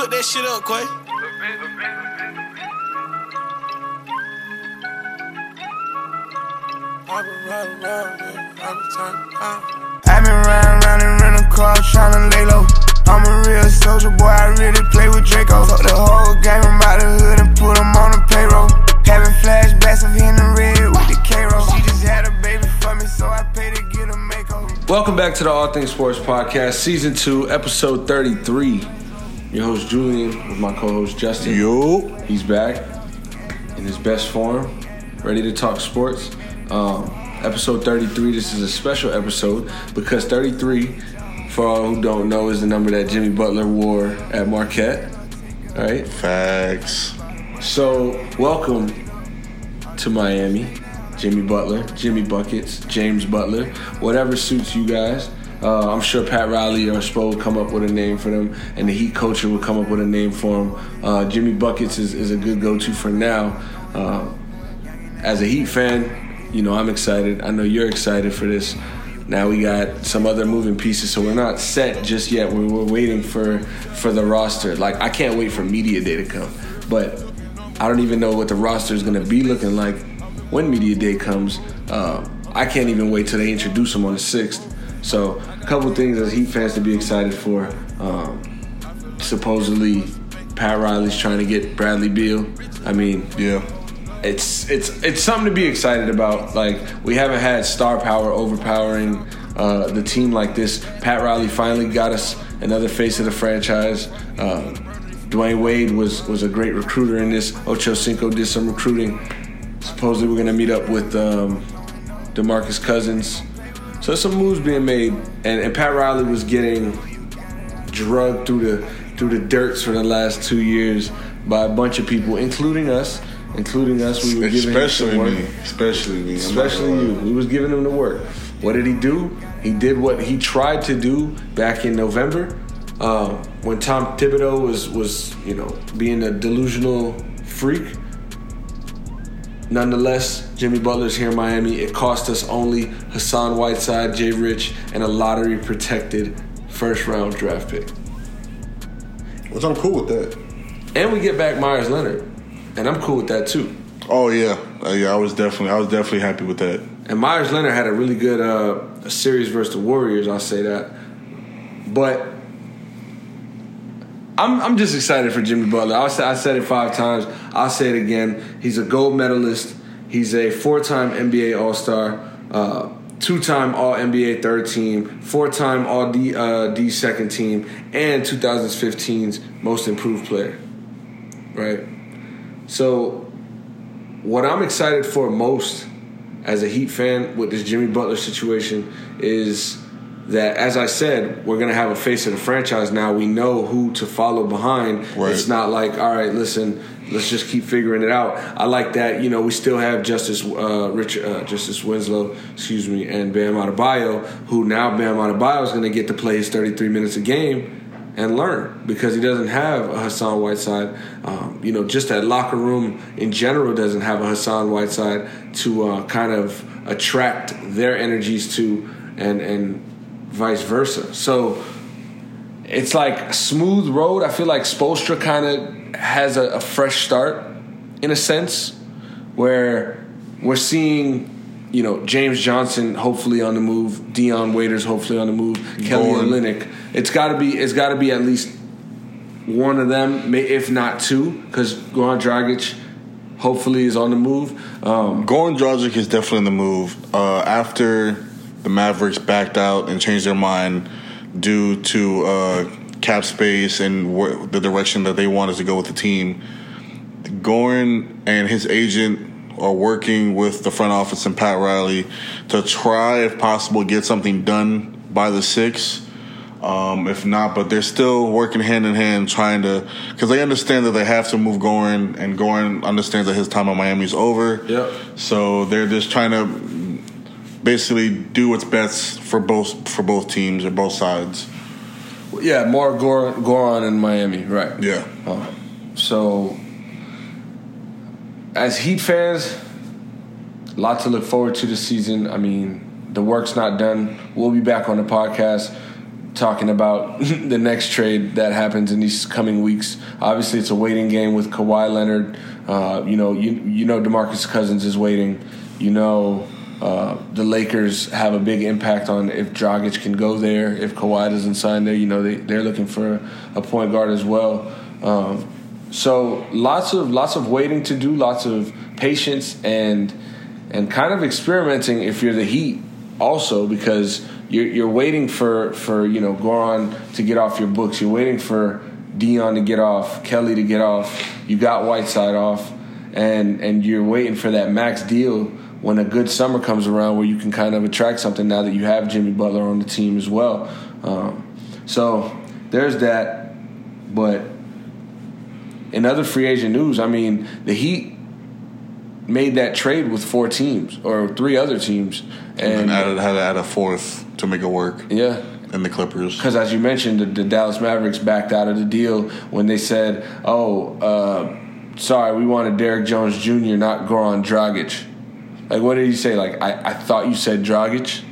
Cook that shit up, Quay. I've been riding around in rental cars tryna lay low. I'm a real soldier boy, I really play with Draco. Fuck the whole game, I'm out the hood and put 'em on the payroll. Having flashbacks of hitting the red with the K-roll. She just had a baby for me, so I paid to get a makeover. Welcome back to the All Things Sports Podcast, Season 2, Episode 33. Your host Julian with my co-host Justin. Yo. He's back in his best form, ready to talk sports. Um, episode 33, this is a special episode because 33, for all who don't know, is the number that Jimmy Butler wore at Marquette. All right? Facts. So, welcome to Miami, Jimmy Butler, Jimmy Buckets, James Butler, whatever suits you guys. Uh, I'm sure Pat Riley or Spo will come up with a name for them, and the Heat coach will come up with a name for them. Uh, Jimmy Buckets is, is a good go-to for now. Uh, as a Heat fan, you know I'm excited. I know you're excited for this. Now we got some other moving pieces, so we're not set just yet. We're, we're waiting for for the roster. Like I can't wait for media day to come, but I don't even know what the roster is going to be looking like when media day comes. Uh, I can't even wait till they introduce them on the sixth. So a couple things as Heat fans to be excited for. Um, supposedly, Pat Riley's trying to get Bradley Beal. I mean, Yeah. it's it's it's something to be excited about. Like we haven't had star power overpowering uh, the team like this. Pat Riley finally got us another face of the franchise. Uh, Dwyane Wade was was a great recruiter in this. Ocho Cinco did some recruiting. Supposedly we're gonna meet up with um, Demarcus Cousins. So some moves being made, and, and Pat Riley was getting drugged through the through the dirts for the last two years by a bunch of people, including us. Including us, we were giving him Especially work. me. Especially me. Especially you. We was giving him the work. What did he do? He did what he tried to do back in November, uh, when Tom Thibodeau was was you know being a delusional freak. Nonetheless, Jimmy Butler's here in Miami. It cost us only Hassan Whiteside, Jay Rich, and a lottery protected first round draft pick. Which I'm cool with that. And we get back Meyers Leonard. And I'm cool with that too. Oh yeah. Uh, yeah, I was definitely I was definitely happy with that. And Meyers Leonard had a really good uh, series versus the Warriors. I'll say that. But I'm I'm just excited for Jimmy Butler. I said I said it five times. I'll say it again. He's a gold medalist. He's a four-time NBA All-Star, uh, two-time All NBA third team, four-time All D uh, D second team, and 2015's Most Improved Player. Right. So what I'm excited for most as a Heat fan with this Jimmy Butler situation is that, as I said, we're going to have a face of the franchise now. We know who to follow behind. Right. It's not like, all right, listen, let's just keep figuring it out. I like that. You know, we still have Justice uh, Richard, uh, Justise Winslow, excuse me, and Bam Adebayo, who now Bam Adebayo is going to get to play his 33 minutes a game and learn because he doesn't have a Hassan Whiteside. Um, you know, just that locker room in general doesn't have a Hassan Whiteside to uh, kind of attract their energies to, and and vice versa. So it's like a smooth road. I feel like Spoelstra kind of has a, a fresh start in a sense, where we're seeing. You know, James Johnson hopefully on the move, Dion Waiters hopefully on the move, Kelly. Olynyk. It's got to be it's got to be at least one of them, if not two, because Goran Dragic hopefully is on the move. Um, Goran Dragic is definitely in the move. Uh, after the Mavericks backed out and changed their mind due to uh, cap space and wh- the direction that they wanted to go with the team, Goran and his agent are working with the front office and Pat Riley to try, if possible, get something done by the sixth. Um, if not, but they're still working hand in hand, trying to because they understand that they have to move Goran, and Goran understands that his time in Miami is over. Yep. So they're just trying to basically do what's best for both for both teams or both sides. yeah, more Goran, Goran in Miami, right? Yeah. So, as Heat fans, a lot to look forward to this season. I mean, the work's not done. We'll be back on the podcast talking about the next trade that happens in these coming weeks. Obviously, it's a waiting game with Kawhi Leonard. Uh, you know, you you know, Demarcus Cousins is waiting. You know, uh, the Lakers have a big impact on if Dragic can go there. If Kawhi doesn't sign there, you know, they they're looking for a point guard as well. Um, so lots of lots of waiting to do, lots of patience and and kind of experimenting if you're the Heat also because you're, you're waiting for, for you know Goran to get off your books. You're waiting for Dion to get off, Kelly to get off. You got Whiteside off, and and you're waiting for that max deal when a good summer comes around where you can kind of attract something. Now that you have Jimmy Butler on the team as well, um, so there's that. But in other free agent news, I mean the Heat made that trade with four teams or three other teams, and, and added, had to add a fourth to make it work. Yeah. And the Clippers. Because as you mentioned, the, the, Dallas Mavericks backed out of the deal when they said, "Oh, uh, sorry, we wanted Derrick Jones Jr., not Goran Dragic." Like, what did he say? Like, I, I thought you said Dragic.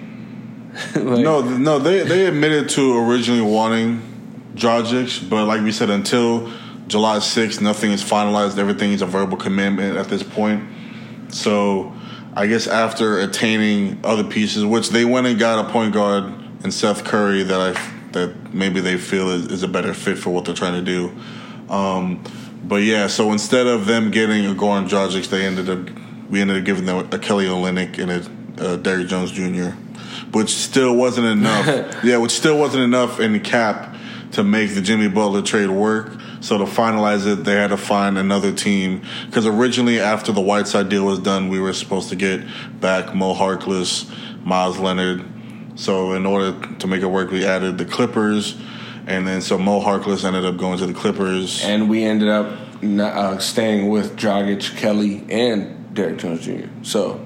like, no, no, they they admitted to originally wanting Dragic, but like we said, until July 6th, nothing is finalized. Everything is a verbal commitment at this point. So I guess after attaining other pieces, which they went and got a point guard and Seth Curry that I that maybe they feel is, is a better fit for what they're trying to do. Um, but yeah, so instead of them getting a Goran Dragic, they ended up we ended up giving them a Kelly Olynyk and a, a Derrick Jones Jr., which still wasn't enough. yeah, which still wasn't enough in the cap to make the Jimmy Butler trade work. So to finalize it, they had to find another team because originally, after the Whiteside deal was done, we were supposed to get back Mo Harkless, Miles Leonard. So in order to make it work, we added the Clippers, and then so Mo Harkless ended up going to the Clippers, and we ended up uh, staying with Dragic, Kelly, and Derrick Jones Jr. So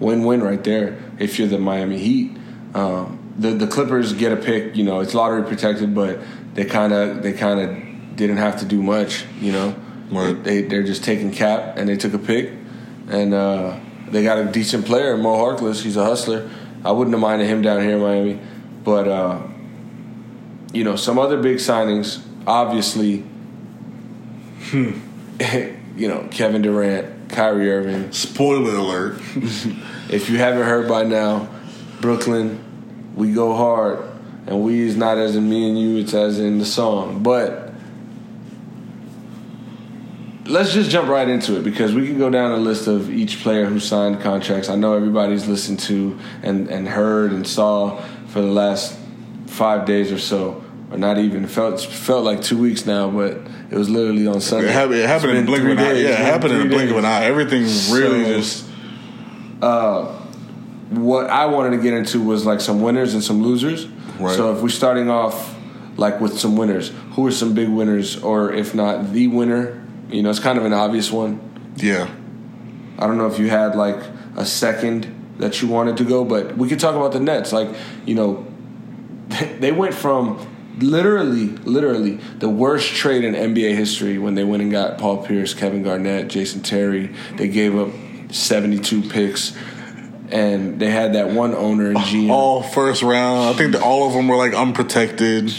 win-win right there. If you're the Miami Heat, um, the the Clippers get a pick. You know, it's lottery protected, but they kind of they kind of didn't have to do much. You know, right. they they're just taking cap and they took a pick, and uh, they got a decent player, Mo Harkless. He's a hustler. I wouldn't have minded him down here in Miami, but uh, you know some other big signings. Obviously, hmm. you know Kevin Durant, Kyrie Irving. Spoiler alert! if you haven't heard by now, Brooklyn, we go hard, and we is not as in me and you; it's as in the song, but let's just jump right into it because we can go down a list of each player who signed contracts. I know everybody's listened to and, and heard and saw for the last five days or so, or not even. Felt felt like two weeks now, but it was literally on Sunday. It happened, it happened in a blink of an eye. Yeah, it happened in a blink of an eye. Everything really so, just. Uh, what I wanted to get into was like some winners and some losers. Right. So if we're starting off like with some winners, who are some big winners, or if not the winner you know, it's kind of an obvious one. Yeah. I don't know if you had like a second that you wanted to go, but we could talk about the Nets. Like, you know, they went from literally, literally the worst trade in NBA history when they went and got Paul Pierce, Kevin Garnett, Jason Terry. They gave up 72 picks. And they had that one owner in GM. All first round. I think all of them were like unprotected.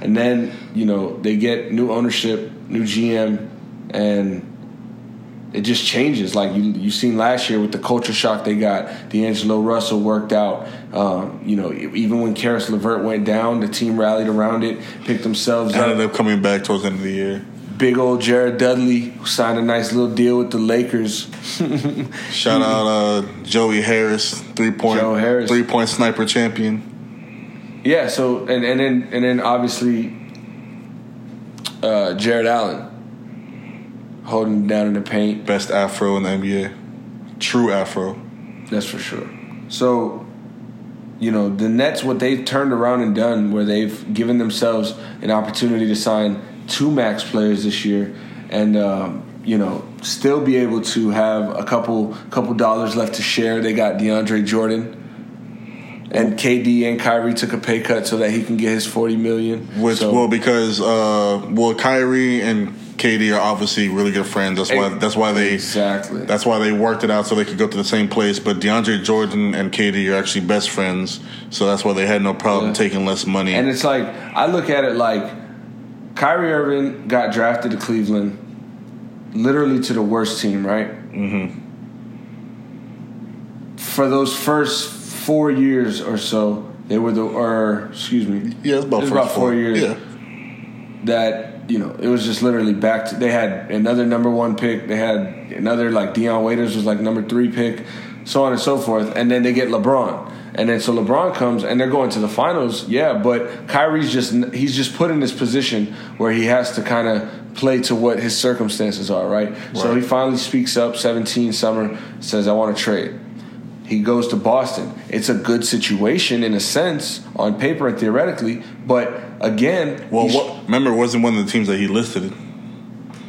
And then, you know, they get new ownership new GM, and it just changes. Like you you seen last year with the culture shock they got. D'Angelo Russell worked out. Um, you know, even when Caris LeVert went down, the team rallied around it, picked themselves Ended up. Ended up coming back towards the end of the year. Big old Jared Dudley signed a nice little deal with the Lakers. Shout out uh, Joey Harris, three point Harris. three point sniper champion. Yeah. So and and then and then obviously uh, Jarrett Allen holding down in the paint. Best afro in the NBA. True afro. That's for sure. So, you know, the Nets, what they've turned around and done, where they've given themselves an opportunity to sign two max players this year, and um, you know, still be able to have a couple couple dollars left to share. They got DeAndre Jordan and KD and Kyrie took a pay cut so that he can get his forty million. Which so, well because uh, well Kyrie and KD are obviously really good friends. That's why. That's why they. Exactly. That's why they worked it out so they could go to the same place. But DeAndre Jordan and Katie are actually best friends, so that's why they had no problem Yeah. taking less money. And it's like I look at it like Kyrie Irving got drafted to Cleveland, literally to the worst team, right? Mm-hmm. For those first four years or so, they were the or excuse me, yeah, it's about, it was about four years Yeah, that you know it was just literally back to they had another number one pick they had another like Dion Waiters was like number three pick so on and so forth and then they get LeBron. And then so LeBron comes and they're going to the finals yeah but Kyrie's just he's just put in this position where he has to kind of play to what his circumstances are right, so he finally speaks up 17 summer says I want to trade. He goes to Boston. It's a good situation in a sense on paper and theoretically, but again, Well, what, remember, it wasn't one of the teams that he listed.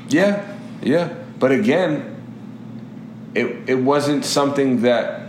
yeah, yeah. But again, it it wasn't something that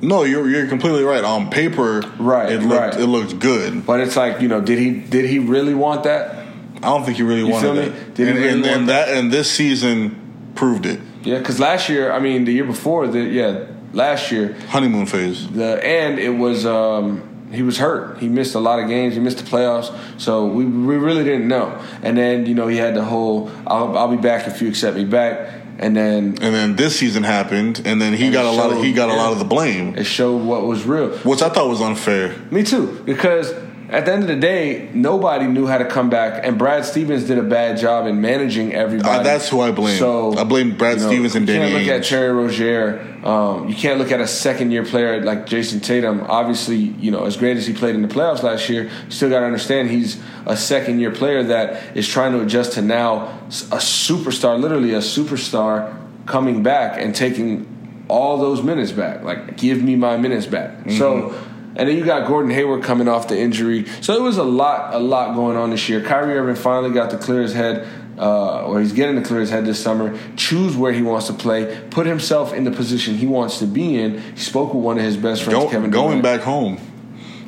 No, you're you're completely right. On paper, Right, it looked right. it looked good. but it's like, you know, did he did he really want that? I don't think he really You wanted that. Did he and really and, want and that and this season proved it. Yeah, cuz last year, I mean, the year before, the yeah, last year, Honeymoon phase. the and it was um he was hurt. He missed a lot of games. He missed the playoffs. So we, we really didn't know. And then you know he had the whole I'll, I'll be back if you accept me back. And then And then this season happened, and then he And got a it lot of he showed, got a lot of the blame, it showed what was real. which I thought was unfair. Me too, because at the end of the day, nobody knew how to come back, and Brad Stevens did a bad job in managing everybody. Uh, that's who I blame. So I blame Brad you know, Stevens and you can't look at Ainge. Terry Rozier. Um, you can't look at a second year player like Jayson Tatum. Obviously, you know as great as he played in the playoffs last year, you still got to understand he's a second year player that is trying to adjust to now a superstar, literally a superstar coming back and taking all those minutes back. Like, give me my minutes back. Mm-hmm. So. And then you got Gordon Hayward coming off the injury, so it was a lot, a lot going on this year. Kyrie Irving finally got to clear his head, uh, or he's getting to clear his head this summer. Choose where he wants to play, put himself in the position he wants to be in. He spoke with one of his best friends, Go, Kevin going back home,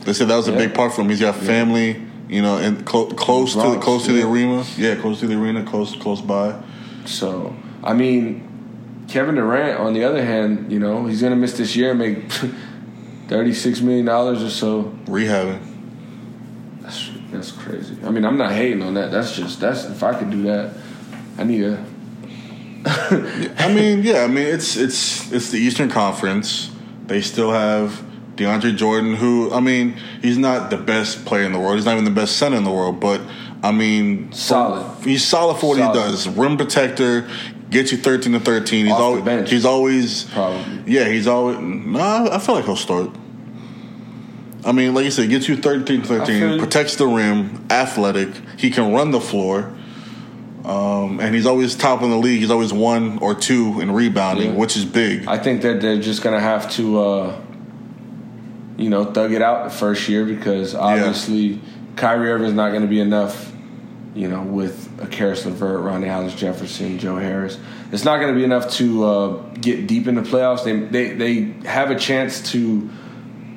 they said that was a Yeah. big part for him. He's got family, you know, and clo- close to Bronx, close to the arena. Yeah, close to the arena, close close by. So, I mean, Kevin Durant, on the other hand, you know, he's gonna miss this year and make thirty-six million dollars or so. Rehabbing. That's that's crazy. I mean, I'm not hating on that. That's just that's if I could do that, I need a. I mean, yeah, I mean it's it's it's the Eastern Conference. They still have DeAndre Jordan, who I mean, he's not the best player in the world. He's not even the best center in the world, but I mean, Solid. He's solid for what Solid. he does. Rim protector, gets you thirteen to thirteen. He's always bench. he's always Probably. yeah. He's always nah. I feel like he'll start. I mean, like you said, gets you 13 I feel 13, you. protects the rim, athletic. He can run the floor. Um, and he's always top in the league. He's always one or two in rebounding, Yeah. which is big. I think that they're just gonna have to, uh, you know, thug it out the first year because obviously Kyrie Irving's not gonna be enough. You know, with a Caris LeVert, Ronnie Hollis Jefferson, Joe Harris, it's not going to be enough to uh, get deep in the playoffs. They, they they have a chance to,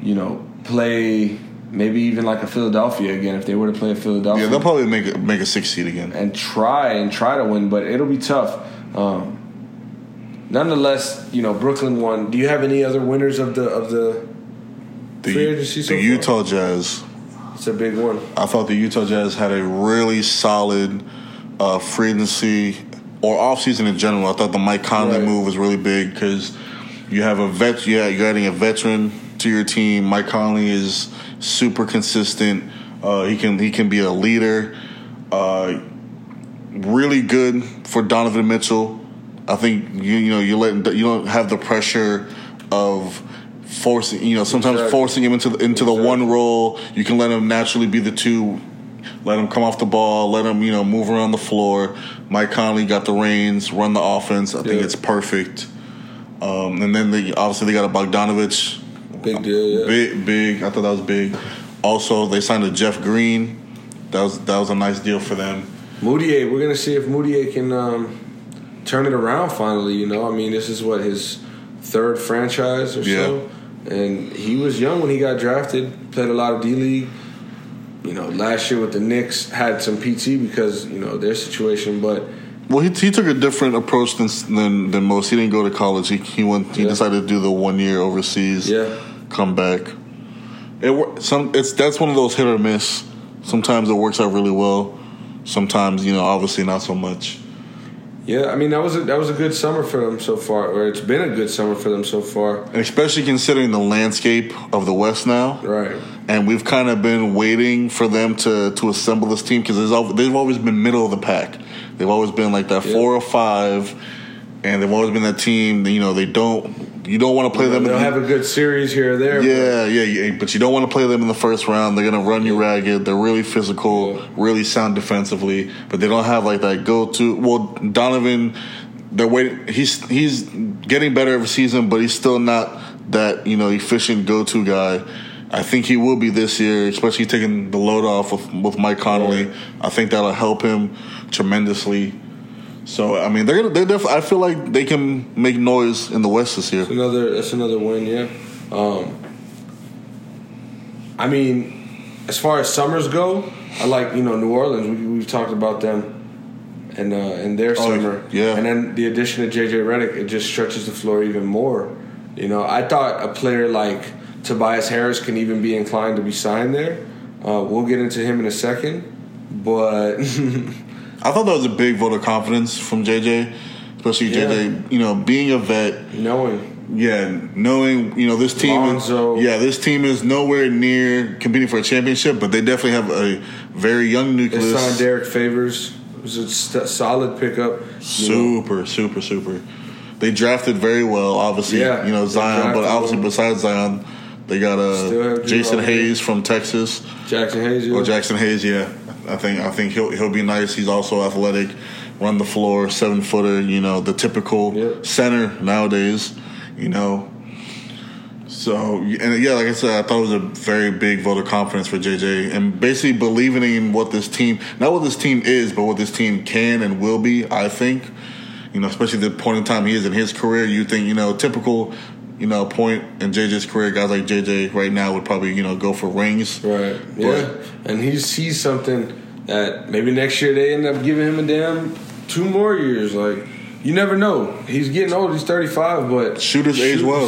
you know, play maybe even like a Philadelphia again if they were to play a Philadelphia yeah, they'll probably make a, make a six seed again. and try and try to win, but it'll be tough. Um, nonetheless, you know Brooklyn won. Do you have any other winners of the of the? The, so the? Utah Jazz. It's a big one. I thought the Utah Jazz had a really solid uh, free agency or offseason in general. I thought the Mike Conley Right. move was really big because you have a vet. Yeah, you're adding a veteran to your team. Mike Conley is super consistent. Uh, he can he can be a leader. Uh, really good for Donovan Mitchell. I think you you know you let you don't have the pressure of forcing you know sometimes Exactly. forcing him into the, into the one role. You can let him naturally be the two. Let him come off the ball. Let him you know move around the floor. Mike Conley got the reins, run the offense. I think it's perfect. Um, and then they, obviously they got a Bogdanovich, Big deal. big big. I thought that was big. Also, they signed a Jeff Green. That was that was a nice deal for them. Mudiay. We're gonna see if Mudiay can um, turn it around finally. You know, I mean, this is what his third franchise or so, and he was young when he got drafted. Played a lot of D League. you know, last year with the Knicks had some PT because you know their situation, but Well, he, he took a different approach than than, than most. He didn't go to college. He he went. He Yeah. decided to do the one year overseas. Yeah. come back. It some it's that's one of those hit or miss. Sometimes it works out really well. Sometimes you know, obviously not so much. Yeah, I mean that was a, that was a good summer for them so far, or it's been a good summer for them so far. And especially considering the landscape of the West now. Right. and we've kind of been waiting for them to to assemble this team because they've always been middle of the pack. They've always been like that Yeah. four or five, and they've always been that team. You know, they don't. You don't want to play them. They'll in, have a good series here or there. yeah, yeah, yeah, but you don't want to play them in the first round. They're gonna run you ragged. They're really physical, Yeah. really sound defensively, but they don't have like that go to. Well, Donovan, they're waiting. He's he's getting better every season, but he's still not that you know efficient go to guy. I think he will be this year, especially taking the load off with with Mike Conley. I think that'll help him tremendously. So I mean, they're gonna. They're def- I feel like they can make noise in the West this year. Another that's another win, yeah. Um, I mean, as far as summers go, I like you know New Orleans. We, we've talked about them and uh, and their Oh, summer, yeah. And then the addition of JJ Redick, it just stretches the floor even more. You know, I thought a player like Tobias Harris can even be inclined to be signed there. Uh, we'll get into him in a second, but I thought that was a big vote of confidence from JJ, especially Yeah. JJ. You know, being a vet, knowing yeah, knowing you know this team. Lonzo. Yeah, this team is nowhere near competing for a championship, but they definitely have a very young they nucleus. signed Derrick Favors. It was a st- solid pickup. you know. Super, super, super. They drafted very well, obviously. Yeah, you know Zion, but obviously well. besides Zion, they got uh, Jason Hayes from Texas. Jaxson Hayes. yeah. Or Jaxson Hayes, yeah. I think I think he'll he'll be nice. He's also athletic, run the floor, seven footer. You know the typical Yep. center nowadays. You know. So and yeah, like I said, I thought it was a very big vote of confidence for JJ, and basically believing in what this team, not what this team is, but what this team can and will be. I think, you know, especially the point in time he is in his career, you think you know typical. You know, point in JJ's career, guys like JJ right now would probably, you know, go for rings. Right. Yeah. And he sees something that maybe next year they end up giving him a damn two more years. Like you never know. He's getting old. He's thirty five, but Shooters age well.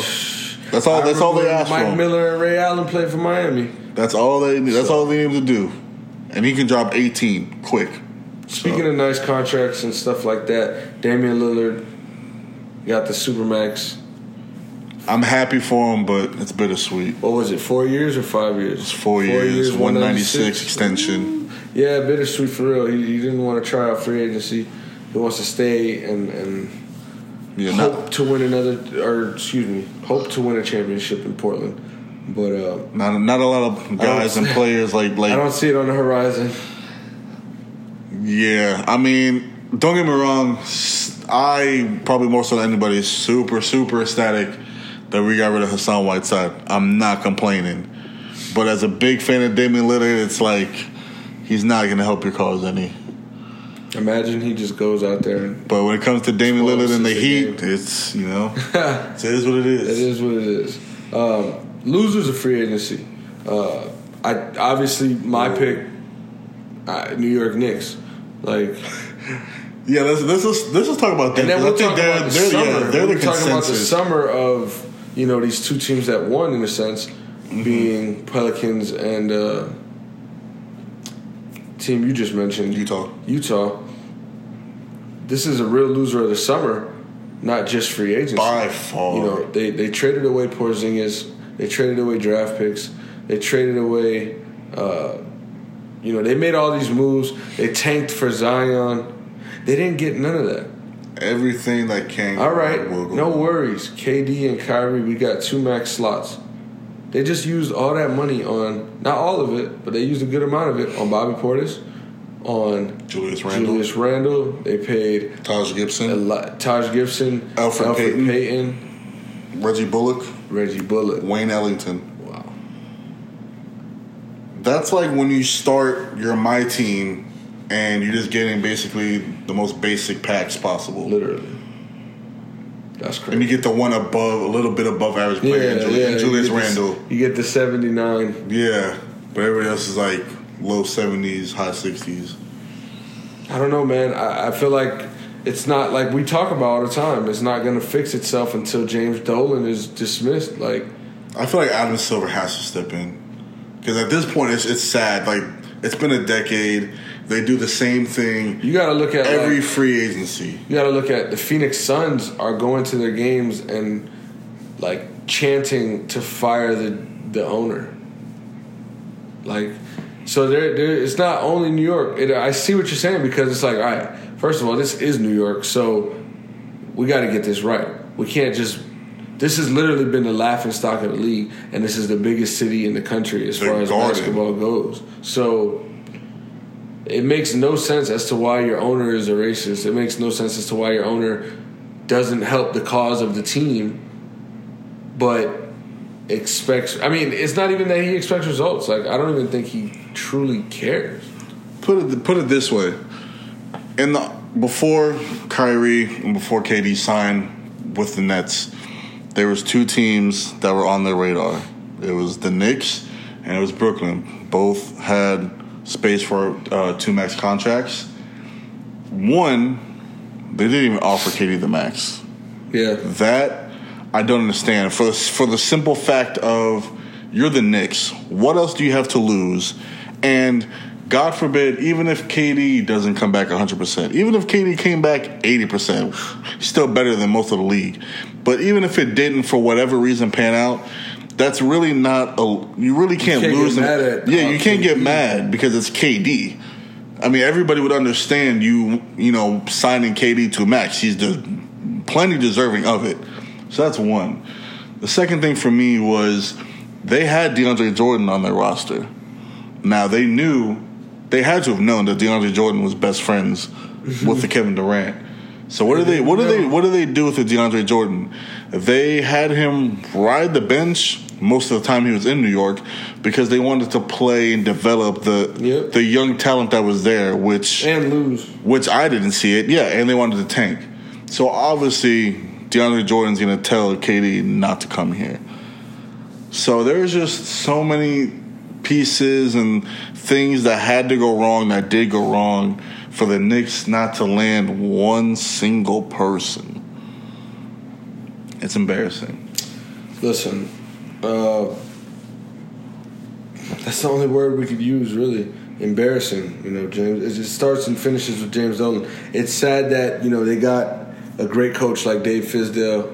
That's all. I That's all they asked ask Mike for. Miller and Ray Allen played for Miami. That's all they. need. That's So- all they need to do, and he can drop eighteen quick. Speaking So- of nice contracts and stuff like that, Damian Lillard got the supermax. I'm happy for him, but it's bittersweet. What was it? Four years or five years? It's four, years, one ninety six extension. Yeah, bittersweet for real. He, he didn't want to try out free agency. He wants to stay and and Yeah, hope not to win another, or excuse me, hope to win a championship in Portland. But uh, not not a lot of guys and players like like I don't see it on the horizon. Yeah, I mean, don't get me wrong. I probably more so than anybody is super super ecstatic that we got rid of Hassan Whiteside. I'm not complaining, but as a big fan of Damian Lillard, it's like he's not going to help your cause any. Imagine he just goes out there and But when it comes to Damian Lillard and the a Heat, game. it's you know, it is what it is. it is what it is. Um, losers of free agency. Uh, I obviously my pick, uh, New York Knicks. Like, Yeah, let's let's let's just talk about them. and then we'll I think talk they're about the they're summer. yeah they're the we're talking about the summer of you know these two teams that won in a sense, Mm-hmm. being Pelicans and uh, team you just mentioned, Utah. Utah. This is a real loser of the summer, not just free agency. By far. You know, they, they traded away Porzingis, they traded away draft picks, they traded away uh, you know, they made all these moves, they tanked for Zion. They didn't get none of that. Everything that can. All right, no worries. KD and Kyrie, we got two max slots. They just used all that money on not all of it, but they used a good amount of it on Bobby Portis, on Julius Randle, Julius Randle. They paid Taj a Gibson, lot, Taj Gibson, Elfrid Payton. Payton, Reggie Bullock, Reggie Bullock. Wayne Ellington. Wow. That's like when you start your my team and you're just getting basically the most basic packs possible. Literally. That's crazy. And you get the one above, a little bit above average player, in Julius, in Julius you get the- Randle. you get the 79. Yeah, but everybody else is like low seventies, high sixties. I don't know, man. I, I feel like it's not like we talk about all the time. It's not going to fix itself until James Dolan is dismissed. Like, I feel like Adam Silver has to step in because at this point, it's it's sad. Like it's been a decade. They do the same thing you got to look at every like, free agency. You got to look at the Phoenix Suns are going to their games and like chanting to fire the the owner. Like, so there, there it's not only New York. It, I see what you're saying because it's like, all right, first of all, this is New York, so we got to get this right. We can't just. This has literally been the laughing stock of the league, and this is the biggest city in the country as The far as Garden. basketball goes. So it makes no sense as to why your owner is a racist. It makes no sense as to why your owner doesn't help the cause of the team, but expects. I mean, it's not even that he expects results. Like I don't even think he truly cares. Put it put it this way: in the before Kyrie and before KD signed with the Nets, there was two teams that were on their radar. It was the Knicks and it was Brooklyn. Both had space for uh, two max contracts. One, they didn't even offer Katie the max. Yeah, That I don't understand. For for the simple fact of you're the Knicks. What else do you have to lose? And God forbid, even if KD doesn't come back 100%, even if KD came back 80%, still better than most of the league. But even if it didn't, for whatever reason, pan out, that's really not a. You really can't, can't get lose. at, yeah, uh, you can't get mad because it's KD. I mean, everybody would understand you, you know, signing KD to a max. He's de- plenty deserving of it. So that's one. The second thing for me was they had DeAndre Jordan on their roster. Now they knew they had to have known that DeAndre Jordan was best friends with the Kevin Durant. So what do they what do they what do they do with the DeAndre Jordan? They had him ride the bench most of the time he was in New York because they wanted to play and develop the Yep. the young talent that was there, which and lose. which I didn't see it. Yeah, and they wanted to tank. So obviously, DeAndre Jordan's going to tell KD not to come here. So there's just so many pieces and things that had to go wrong that did go wrong for the Knicks not to land one single person. It's embarrassing. Listen, uh, that's the only word we could use, really. Embarrassing, you know, James. It just starts and finishes with James Dolan. It's sad that you know they got a great coach like Dave Fizdale,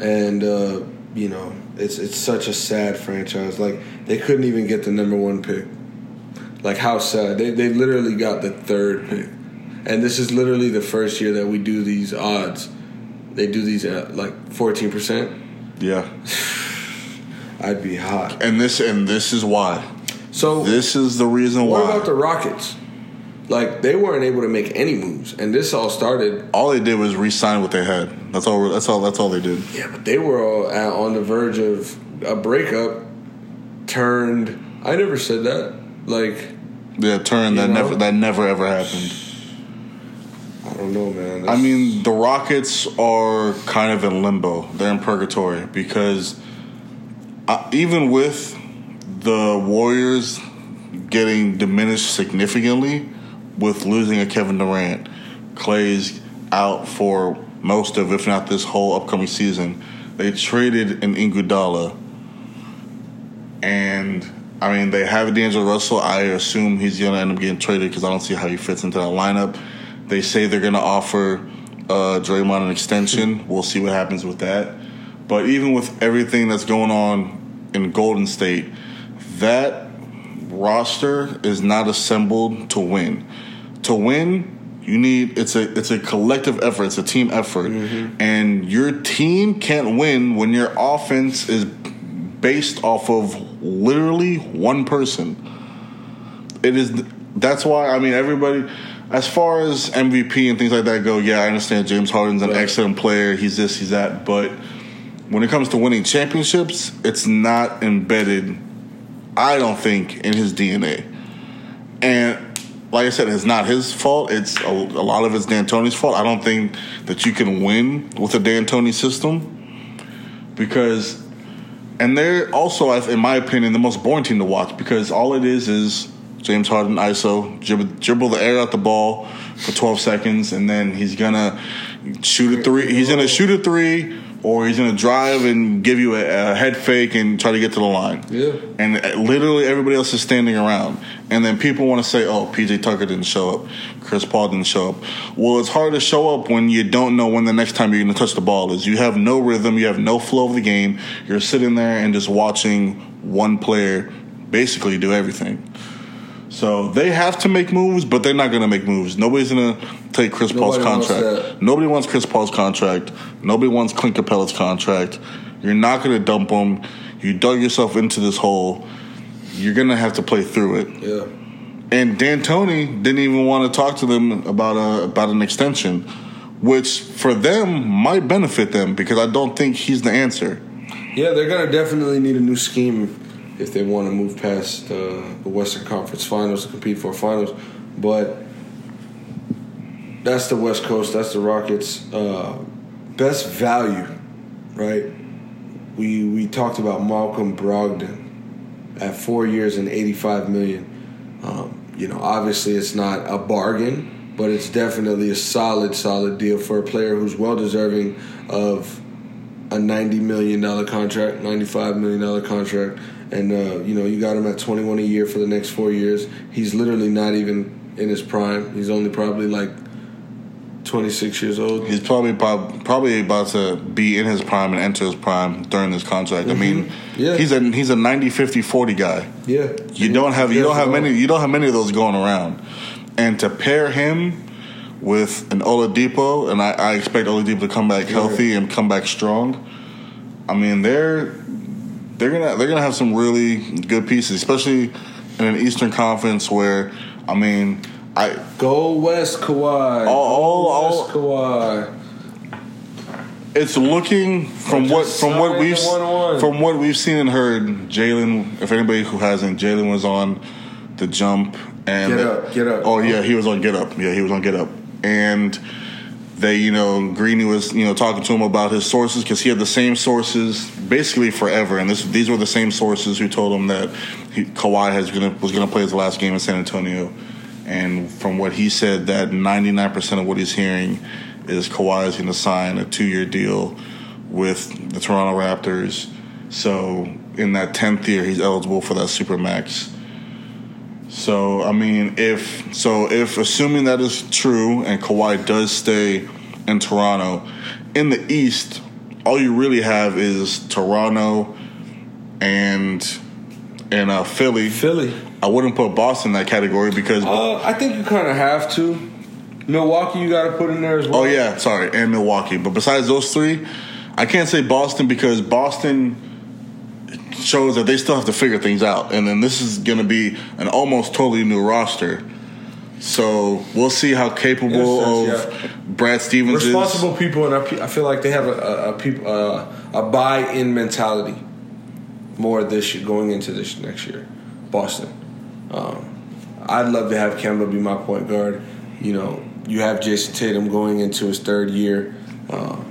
and uh, you know it's it's such a sad franchise. Like they couldn't even get the number one pick. Like how sad they they literally got the third pick, and this is literally the first year that we do these odds. They do these at like fourteen percent. Yeah. I'd be hot. And this and this is why. So This is the reason what why. What about the Rockets? Like they weren't able to make any moves, and this all started. all they did was re-sign what they had. That's all. That's all. That's all they did. Yeah, but they were all at, on the verge of a breakup. Turned. I never said that. Like Yeah, turn that know? never that never ever happened. I don't know, man. I mean, the Rockets are kind of in limbo. They're in purgatory because uh, even with the Warriors getting diminished significantly with losing a Kevin Durant, Clay's out for most of, if not this whole upcoming season. They traded an Iguodala, and I mean they have D'Angelo Russell. I assume he's going to end up getting traded because I don't see how he fits into that lineup. They say they're going to offer uh, Draymond an extension. We'll see what happens with that. But even with everything that's going on in Golden State, that roster is not assembled to win. To win, you need it's a it's a collective effort. It's a team effort, mm-hmm. and your team can't win when your offense is based off of literally one person. It is that's why I mean everybody. As far as MVP and things like that go, yeah, I understand James Harden's an Right. excellent player. He's this, he's that, but when it comes to winning championships, it's not embedded. I don't think in his DNA, and like I said, it's not his fault. It's a, a lot of it's D'Antoni's fault. I don't think that you can win with a D'Antoni system because, and they're also, in my opinion, the most boring team to watch because all it is is James Harden ISO, dribble, dribble the air out the ball for 12 seconds, and then he's gonna shoot a three. He's gonna shoot a three, or he's gonna drive and give you a, a head fake and try to get to the line. Yeah. And uh, literally everybody else is standing around, and then people want to say, "Oh, PJ Tucker didn't show up, Chris Paul didn't show up." Well, it's hard to show up when you don't know when the next time you're gonna touch the ball is. You have no rhythm, you have no flow of the game. You're sitting there and just watching one player basically do everything. So they have to make moves, but they're not going to make moves. Nobody's going to take Chris Paul's Nobody wants contract. that. Nobody wants Chris Paul's contract. Nobody wants Clint Capela's contract. You're not going to dump him. You dug yourself into this hole. You're going to have to play through it. Yeah. And D'Antoni didn't even want to talk to them about a about an extension, which for them might benefit them because I don't think he's the answer. Yeah, they're gonna definitely need a new scheme if they want to move past uh, the Western Conference Finals to compete for finals. But that's the West Coast. That's the Rockets' uh, best value, right? We we talked about Malcolm Brogdon at four years and eighty five million. Um, you know, obviously it's not a bargain, but it's definitely a solid, solid deal for a player who's well deserving of a ninety million dollar contract, ninety five million dollar contract, and uh, you know you got him at twenty one a year for the next four years. He's literally not even in his prime. He's only probably like twenty six years old. He's probably probably about to be in his prime and enter his prime during this contract. I mean, Mm-hmm. Yeah. he's a he's a 90 50 40 guy. Yeah, You don't have you don't have many you don't have many of those going around. And to pair him with an Oladipo, and I, I expect Oladipo to come back healthy and come back strong. I mean, they're they're gonna they're gonna have some really good pieces, especially in an Eastern Conference where I mean, I Go West, Kawhi. All- Go all- West, Kawhi. it's looking from what from what we've from what we've seen and heard. Jalen, if anybody who hasn't, Jalen was on the jump and Get Up, Get Up. Oh yeah, he was on Get Up. Yeah, he was on Get Up, and they, you know, Greeny was you know talking to him about his sources because he had the same sources basically forever, and this these were the same sources who told him that he, Kawhi has gonna was gonna play his last game in San Antonio. And from what he said, that 99% of what he's hearing is Kawhi is going to sign a two year deal with the Toronto Raptors. So in that 10th year, he's eligible for that Supermax. So, I mean, if, so if assuming that is true and Kawhi does stay in Toronto, in the East, all you really have is Toronto and, and uh, Philly. Philly. I wouldn't put Boston in that category because Uh, I think you kind of have to. Milwaukee, you got to put in there as well. Oh yeah, sorry, and Milwaukee. But besides those three, I can't say Boston because Boston shows that they still have to figure things out, and then this is going to be an almost totally new roster. So we'll see how capable a of sense, Brad Stevens responsible people, and I I feel like they have a a, a, peop, uh, a buy-in mentality more this year, going into this next year. Boston. Um, I'd love to have Kemba be my point guard. You know, you have Jayson Tatum going into his third year, uh,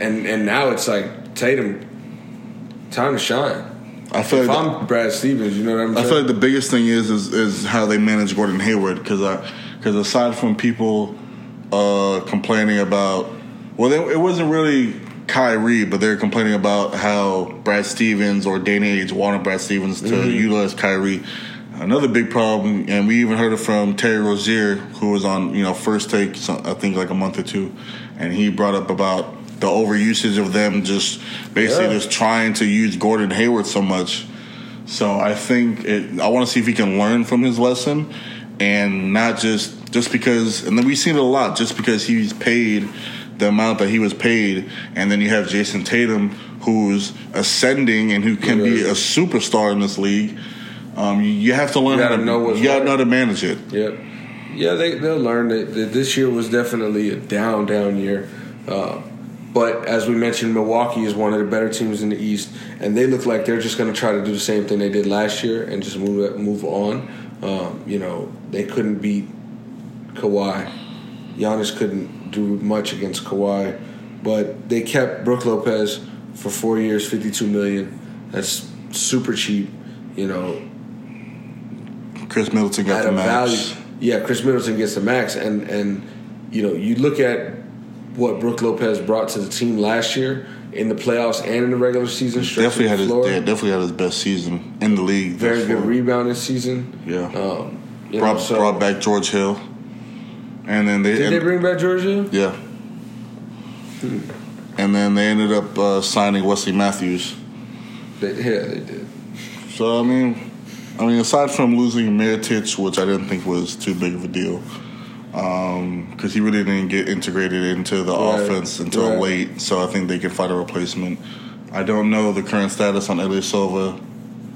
and and now it's like Tatum, time to shine. I feel If like I'm Brad Stevens, you know what I'm I saying? feel like the biggest thing is is, is how they manage Gordon Hayward because I because aside from people uh, complaining about well, they, it wasn't really Kyrie, but they're complaining about how Brad Stevens or Danny Ainge wanted Brad Stevens to Mm-hmm. utilize Kyrie. Another big problem, and we even heard it from Terry Rozier, who was on you know first take, I think like a month or two, and he brought up about the overusage of them just basically Yeah. just trying to use Gordon Hayward so much. So I think it, I want to see if he can learn from his lesson, and not just just because. And then we've seen it a lot. Just because he's paid the amount that he was paid, and then you have Jayson Tatum, who's ascending and who can be a superstar in this league. Um, you, have to learn You how to know what's you gotta what. know how to manage it. Yep. Yeah, they they'll learn that, that this year was definitely a down down year. Uh, but as we mentioned, Milwaukee is one of the better teams in the East, and they look like they're just going to try to do the same thing they did last year and just move move on. Um, you know, they couldn't beat Kawhi. Giannis couldn't do much against Kawhi, but they kept Brook Lopez for four years, fifty two million. That's super cheap. You know, Khris Middleton got the max. value. Yeah, Khris Middleton gets the max, and and you know you look at what Brook Lopez brought to the team last year in the playoffs and in the regular season. Definitely had his yeah, definitely had his best season in the league. very good rebounding season. Yeah. Um, brought know, so brought back George Hill, and then they did and- they bring back Georgia? yeah, and then they ended up uh, signing Wesley Matthews. They, yeah, they did. So I mean, I mean, aside from losing Mirotic, which I didn't think was too big of a deal, because he really didn't get integrated into the Right, offense until right. late. So I think they can find a replacement. I don't know the current status on Elie Silva.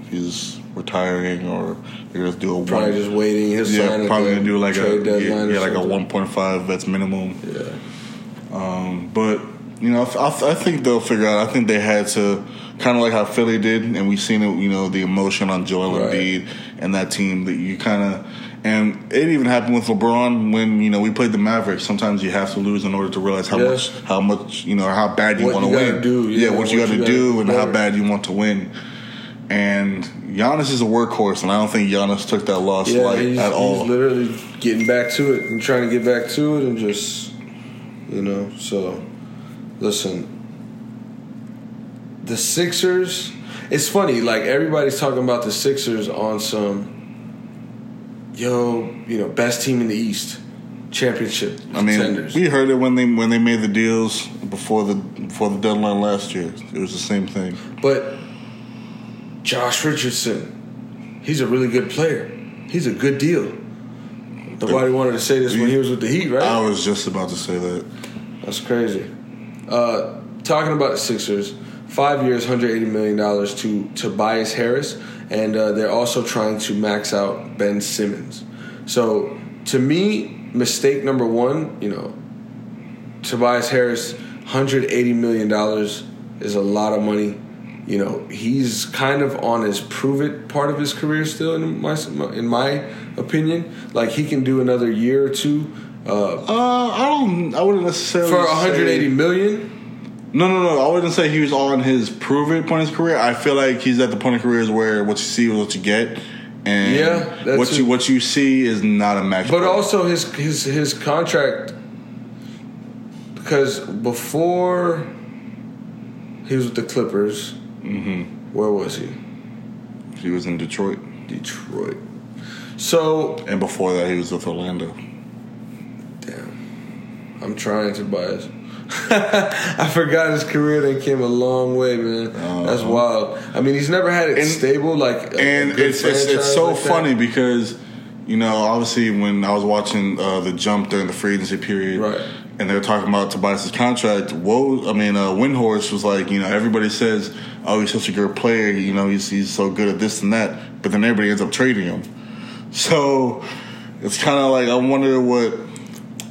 He's retiring, or they're gonna do a Probably one. just waiting his yeah, probably gonna do like a yeah, yeah, like a one point five that's minimum. Yeah. Um, But you know, I, I think they'll figure out. I think they had to kind of like how Philly did, and we've seen it. You know, the emotion on Joel Right. Embiid and that team that you kind of. And it even happened with LeBron when you know we played the Mavericks. Sometimes you have to lose in order to realize how Yeah. much, how much you know, how bad you What want to you win. do, yeah, yeah, what you what got you to gotta do, and how bad you want to win. And Giannis is a workhorse, and I don't think Giannis took that loss Yeah, at all. he's literally getting back to it and trying to get back to it and just, you know, so listen. The Sixers, it's funny, like everybody's talking about the Sixers on some, yo, you know, best team in the East, championship I mean, contenders. we heard it when they when they made the deals before the before the deadline last year. It was the same thing. But Josh Richardson, he's a really good player. He's a good deal. Nobody wanted to say this when he was with the Heat, right? I was just about to say that. That's crazy. Uh, talking about the Sixers, five years, hundred eighty million dollars to Tobias Harris, and uh, they're also trying to max out Ben Simmons. So to me, mistake number one, you know, Tobias Harris, hundred eighty million dollars is a lot of money. You know, he's kind of on his prove it part of his career still, in my in my opinion. Like he can do another year or two. Uh, Uh, I don't. I wouldn't necessarily for say- 180 million. No, no, no. I wouldn't say he was on his prove it point in his career. I feel like he's at the point of careers where what you see is what you get, and Yeah, that's what you what you see is not a match. But player. also his his his contract because before he was with the Clippers, mm-hmm. where was he? he was in Detroit, Detroit. So and before that he was with Orlando. damn, I'm trying to buy bias. I forgot his career. They came a long way, man. That's wild. I mean, he's never had it Uh-huh. And- stable. Like, and it's, it's it's so like that. funny because you know obviously when I was watching uh, the jump during the free agency period, Right. And they were talking about Tobias's contract. Whoa, I mean, uh, Windhorst was like, you know, everybody says, "Oh, he's such a good player. You know, he's he's so good at this and that." But then everybody ends up trading him. So it's kind of like I wonder what.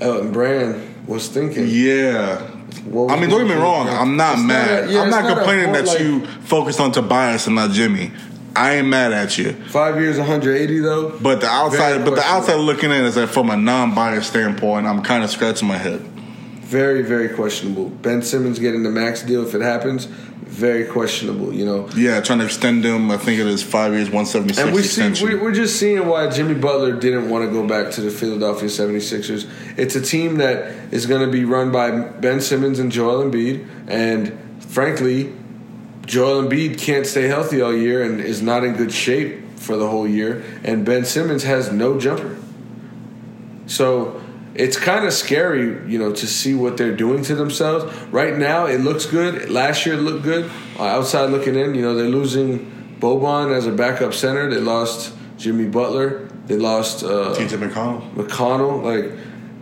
Elton Brand was thinking. Yeah. Was I mean, don't get me wrong. thinking? I'm not It's mad. a- yeah, I'm it's not, complaining that like, you focused on Tobias and not Jimmy. I ain't mad at you. Five years, 180 though. But the outside, Very but the outside looking in is that from a non-biased standpoint, I'm kind of scratching my head. Very, very questionable. Ben Simmons getting the max deal if it happens, very questionable. You know, Yeah, trying to extend him. I think it is five years, one seventy six and we see extension. we're just seeing why Jimmy Butler didn't want to go back to the Philadelphia 76ers. It's a team that is going to be run by Ben Simmons and Joel Embiid, and frankly, Joel Embiid can't stay healthy all year and is not in good shape for the whole year, and Ben Simmons has no jumper. So it's kind of scary, you know, to see what they're doing to themselves. Right now, it looks good. Last year, it looked good. Uh, outside looking in, you know, they're losing Boban as a backup center. They lost Jimmy Butler. They lost uh, TJ McConnell, McConnell. Like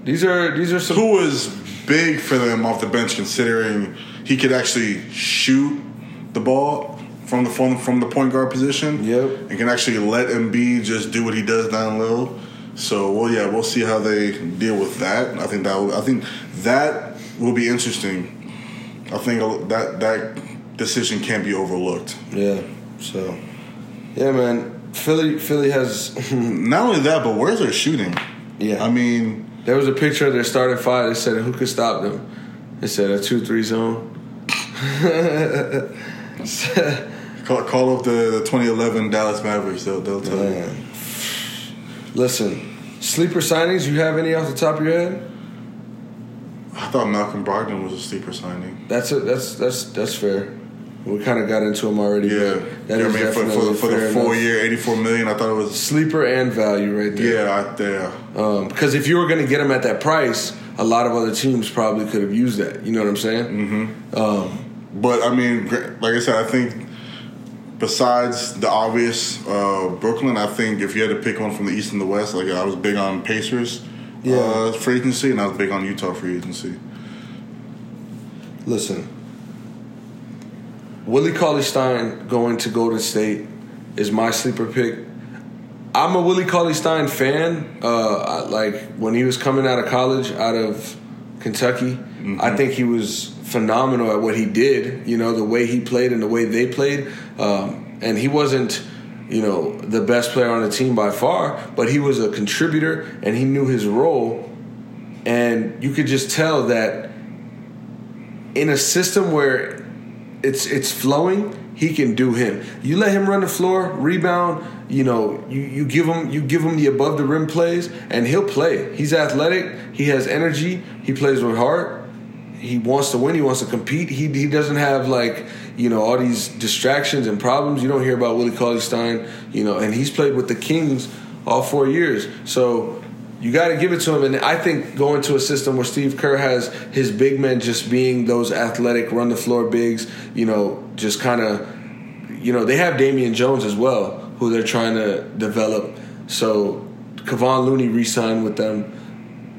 these are these are some. who was big for them off the bench, considering he could actually shoot the ball from the from, from the point guard position. Yep. and can actually let Embiid just do what he does down low. So, well, yeah, we'll see how they deal with that. I think that will, I think that will be interesting. I think that that decision can't be overlooked. Yeah. So, yeah, man. Philly Philly has. Not only that, but where's their shooting? yeah. I mean, There was a picture of their starting five. They said, "Who could stop them?" They said a two-three zone. call, call up the, the 2011 Dallas Mavericks. They'll, they'll tell you. Listen, sleeper signings. You have any off the top of your head? I thought Malcolm Brogdon was a sleeper signing. That's a, that's that's that's fair. We kind of got into him already. Yeah, that I is mean for, for, for the four enough. year, eighty four million. I thought it was sleeper and value right there. yeah, I, yeah. Because if you were going to get him at that price, a lot of other teams probably could have used that. You know what I'm saying? Mm-hmm. Um, But I mean, like I said, I think besides the obvious uh, Brooklyn, I think if you had to pick one from the East and the West, like I was big on Pacers Yeah. uh, free agency, and I was big on Utah free agency. listen, Willie Cauley Stein going to Golden State is my sleeper pick. I'm a Willie Cauley Stein fan. Uh, like when he was coming out of college, out of Kentucky, I think he was phenomenal at what he did. You know, the way he played and the way they played. Um, and he wasn't, you know, the best player on the team by far, but he was a contributor and he knew his role. And you could just tell that in a system where it's it's flowing, he can do him. You let him run the floor, rebound. You know, you, you give him you give him the above the rim plays, and he'll play. He's athletic. He has energy. He plays with heart. He wants to win. He wants to compete. He he doesn't have like you know all these distractions and problems. You don't hear about Willie Cauley Stein. You know, and he's played with the Kings all four years. So you got to give it to him. And I think going to a system where Steve Kerr has his big men just being those athletic, run the floor bigs, you know, just kind of, you know, they have Damian Jones as well, who they're trying to develop. So Kevon Looney re signed with them.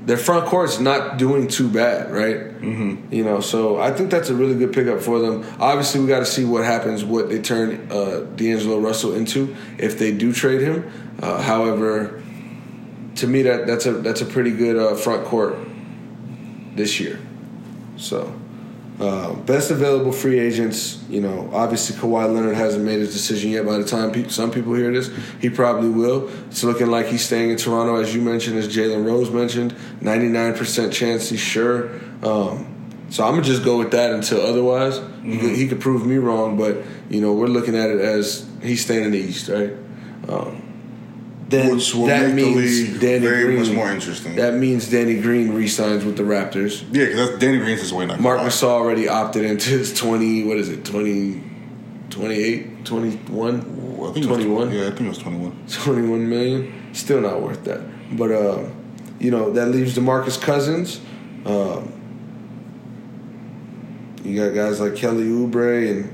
Their front court's not doing too bad, right? Mm-hmm. You know, so I think that's a really good pickup for them. Obviously, we got to see what happens, what they turn uh, D'Angelo Russell into if they do trade him. Uh, however, to me that that's a that's a pretty good uh, front court this year. So, uh, best available free agents. You know, obviously Kawhi Leonard hasn't made his decision yet. By the time pe- some people hear this, he probably will. It's looking like he's staying in Toronto, as you mentioned, as Jalen Rose mentioned. Ninety nine percent chance he's sure. Um, so I'm gonna just go with that until otherwise. He, could, he could prove me wrong, but you know we're looking at it as he's staying in the East, right? Um, then Which will that make the means league Danny very Green, much more interesting. That means Danny Green re-signs with the Raptors. Yeah, because that's Danny Green's his way not. Mark. Gasol already opted into his 20, what is it, 20, 28, 21, Well, I think it was 21, Yeah, I think it was twenty one. 21 million. Still not worth that. But, uh, you know, that leaves DeMarcus Cousins. Um, you got guys like Kelly Oubre and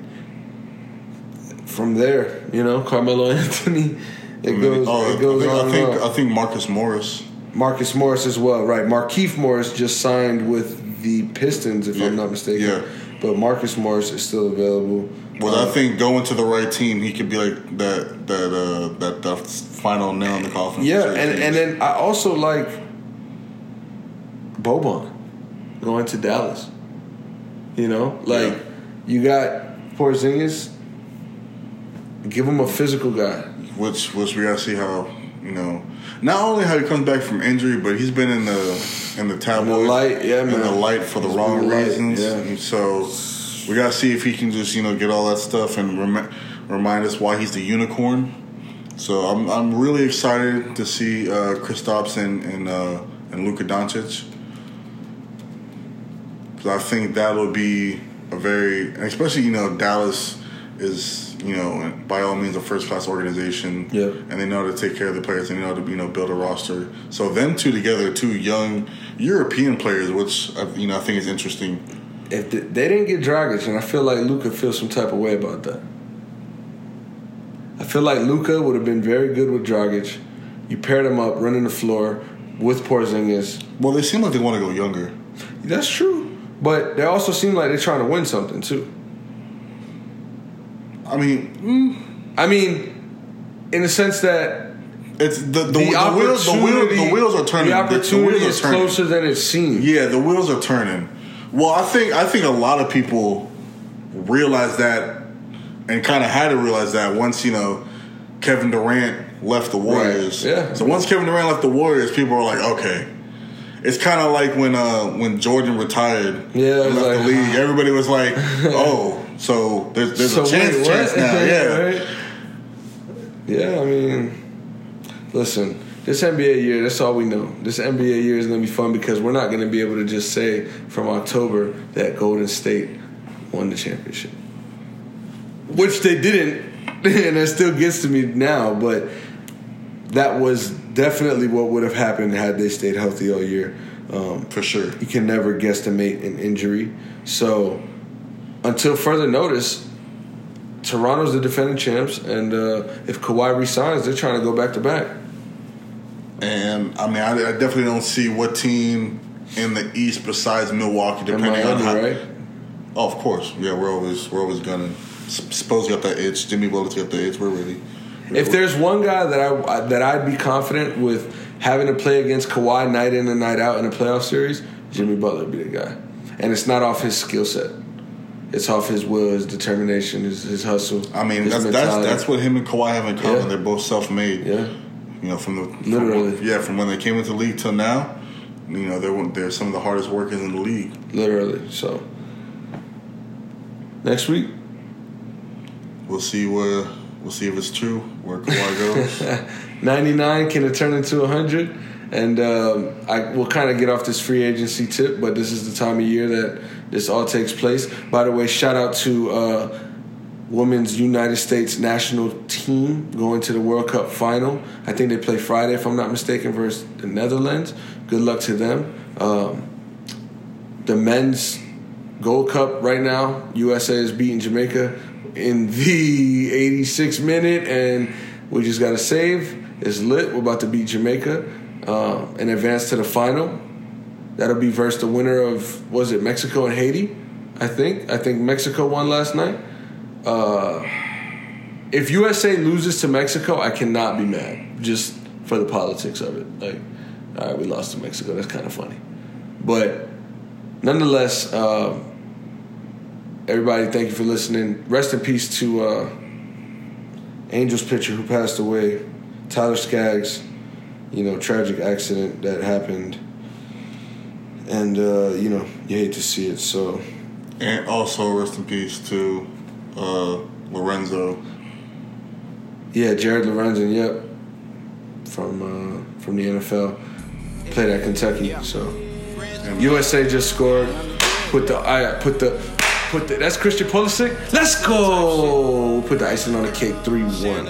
from there, you know, Carmelo Anthony. It goes, oh, it goes I think, on I think. I think Marcus Morris. Marcus Morris as well, right? Markieff Morris just signed with the Pistons, if Yeah. I'm not mistaken. Yeah. But Marcus Morris is still available. Well, Uh, I think going to the right team, he could be like that that uh, that that final nail in the coffin. yeah, and teams. and then I also like Boban going to Dallas. You know, like Yeah. you got Porzingis. Give him a physical guy. Which which we gotta see how you know not only how he comes back from injury, but he's been in the in the tabloids, light, yeah, in the light for the He's wrong in the light, reasons. yeah. And so we gotta see if he can just you know get all that stuff and rem- remind us why he's the unicorn. So I'm I'm really excited to see uh, Kristaps and and uh, and Luka Doncic. Because I think that'll be a very, and especially you know Dallas is you know by all means a first class organization. Yeah. and they know how to take care of the players. And they know how to you know build a roster. So them two together, two young European players, which uh, you know I think is interesting. If the, they didn't get Dragic, and I feel like Luka feels some type of way about that. I feel like Luka would have been very good with Dragic. You paired him up, running the floor with Porzingis. Well, they seem like they want to go younger. That's true, but they also seem like they're trying to win something too. I mean, mm, I mean, in the sense that it's the the, the, the, wheels the, wheel, the wheels are turning. The opportunity are is turning. closer than it seems. Yeah, the wheels are turning. Well, I think I think a lot of people realize that and kind of had to realize that once you know Kevin Durant left the Warriors. yeah. So once Kevin Durant left the Warriors, people were like, okay. It's kind of like when uh, when Jordan retired Yeah, it and was left the league. Everybody was like, oh, so there's, there's So a chance, wait, chance now. Yeah. Right? Yeah, I mean, listen, This NBA year, that's all we know. This NBA year is going to be fun because we're not going to be able to just say from October that Golden State won the championship, which they didn't, and that still gets to me now. But that was definitely what would have happened had they stayed healthy all year. Um, For sure. you can never guesstimate an injury. So until further notice, Toronto's the defending champs, and uh, if Kawhi resigns, they're trying to go back to back. And I mean, I, I definitely don't see what team in the East besides Milwaukee, depending on Miami, how. right? Oh, of course. Yeah, we're always we're always gunning. Suppose got that itch. Jimmy Butler's got the itch. We're ready. If there's one guy that I that I'd be confident with having to play against Kawhi night in and night out in a playoff series, Jimmy Butler would be the guy. And it's not off his skill set. It's off his will, his determination, his, his hustle. I mean, that's that's mentality. that's what him and Kawhi have in common. Yeah. They're both self-made. Yeah. You know, from the from- Literally. yeah, from when they came into the league till now, you know, they're they're some of the hardest workers in the league. Literally. So next week, We'll see where we'll see if it's true where Kawhi goes. 99 can it turn into 100 and um, i will kind of get off this free agency tip but this is the time of year that this all takes place by the way shout out to uh, women's united states national team going to the world cup final i think they play friday if i'm not mistaken versus the netherlands good luck to them um, the men's Gold Cup right now. USA is beating Jamaica in the 86 minute, and we just got to save. It's lit. We're about to beat Jamaica uh, and advance to the final. That'll be versus the winner of was it Mexico and Haiti? I think. I think Mexico won last night. Uh, if USA loses to Mexico, I cannot be mad. Just for the politics of it. Like, all right, we lost to Mexico. That's kind of funny, but nonetheless, uh, everybody, thank you for listening. Rest in peace to uh, Angels pitcher who passed away, Tyler Skaggs. You know, tragic accident that happened, and uh, you know you hate to see it. So and also rest in peace to uh, Lorenzen. yeah, Jared Lorenzen. yep, from uh, from the NFL, played at Kentucky. So USA just scored. Put the I put the put the that's Christian Pulisic. Let's go. Put the icing on the cake, three one,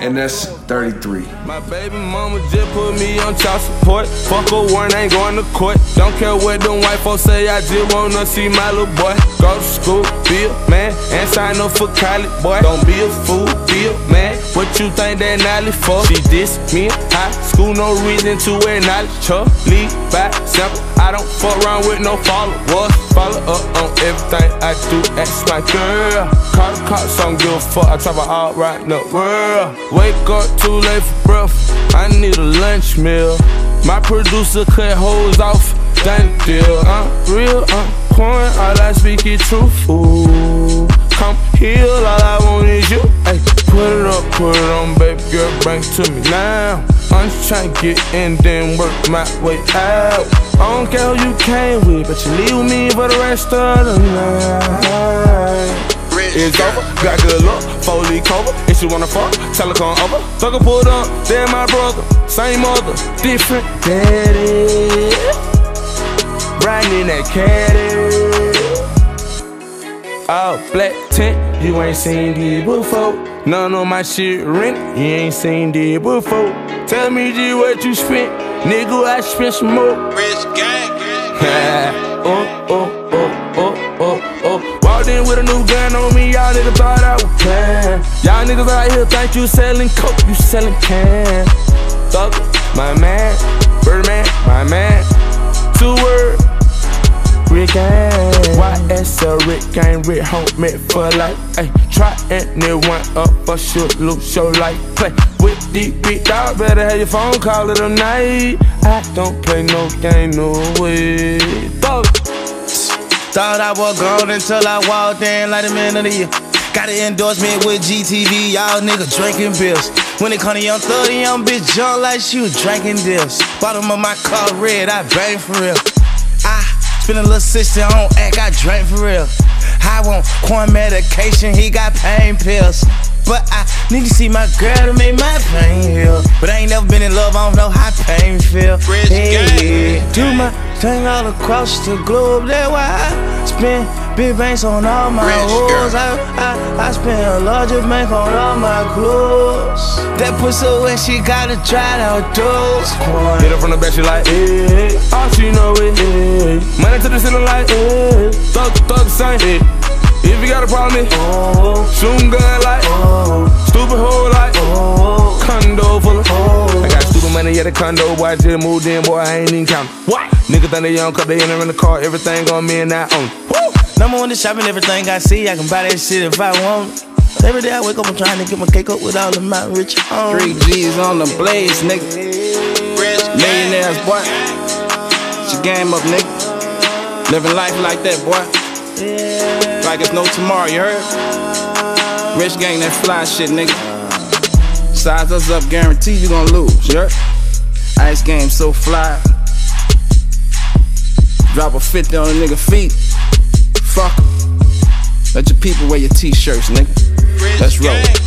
and that's thirty three. My baby mama just put me on child support. Fuck a warrant, ain't going to court. Don't care what them white folks say, I just wanna see my little boy. Go to school, be a man, and sign up for college, boy. Don't be a fool, be a man. What you think that Nolly for? She diss me high school, no reason to acknowledge her. Lead by example, I don't fuck around with no followers. Follow up on everything I do, ask my girl. Call the cops, don't give a fuck, I travel all right in the world. Wake up too late for breakfast, I need a lunch meal. My producer cut hoes off, done deal. I'm real, uh, I'm pouring, all I speak is truth. Ooh, come here, all I want is you. Ay, put it up, put it on, baby girl, bring it to me now. I'm just trying to get in, then work my way out. I don't care who you came with, but you leave with me for the rest of the night. It's over, got good luck, leak cover. You wanna fuck, tell her come over. Thugger pulled up, they're my brother, same mother, different daddy. Riding in that caddy. Oh, black tent, you ain't seen this before. None of my shit rent, you ain't seen this before. Tell me, G, what you spent. Nigga, I spent some more. Rich gang. oh, oh, with a new gun on me, y'all niggas thought I was playing. Y'all niggas out here think you selling coke, you selling can. Thug, my man. Birdman, my man. Two word. Rick gang. YSL Rick gang, Rick home meant for life. Ay, try and it one up for sure, lose your life. Play with the big dog, better have your phone call it a night. I don't play no game, no way. Thought I was gone until I walked in like the man of the year. Got an endorsement with GTV, y'all niggas drinking bills. When it come to young 30, young bitch jump like she was drinking deals. Bottom of my car red, I bang for real. I spend a little 60 on act, I drink for real. I want corn medication, he got pain pills. But I need to see my girl to make my pain heal. But I ain't never been in love, I don't know how pain feel. Hey. Do my thing all across the globe, that's why I spend big banks on all my hoes. I, I, I spend a larger bank on all my clothes. That pussy wet, she gotta try out those. Hit her from the back, she like, eh. All she know is, eh. Money to the ceiling like, eh. Thug, thug, sign, eh. If you got a problem, oh, shooting gun like, oh, stupid hoe like, oh, condo full of, oh. I got stupid money at the condo, boy, I just moved in, boy, I ain't even counting. What? Niggas think they young, cause they enter in the car, everything on me and I own. Woo! Number one, the shopping, everything I see, I can buy that shit if I want. Every day I wake up, I'm trying to get my cake up with all of my rich. Three G's on the blaze, nigga. Rich. Millionaires, boy. It's your game up, nigga. Living life like that, boy. Like it's no tomorrow, you heard? Rich gang, that fly shit, nigga. Size us up, guarantee you gon' lose, heard? Ice game so fly. Drop a 50 on a nigga feet. Fuck. Let your people wear your t-shirts, nigga. Let's roll.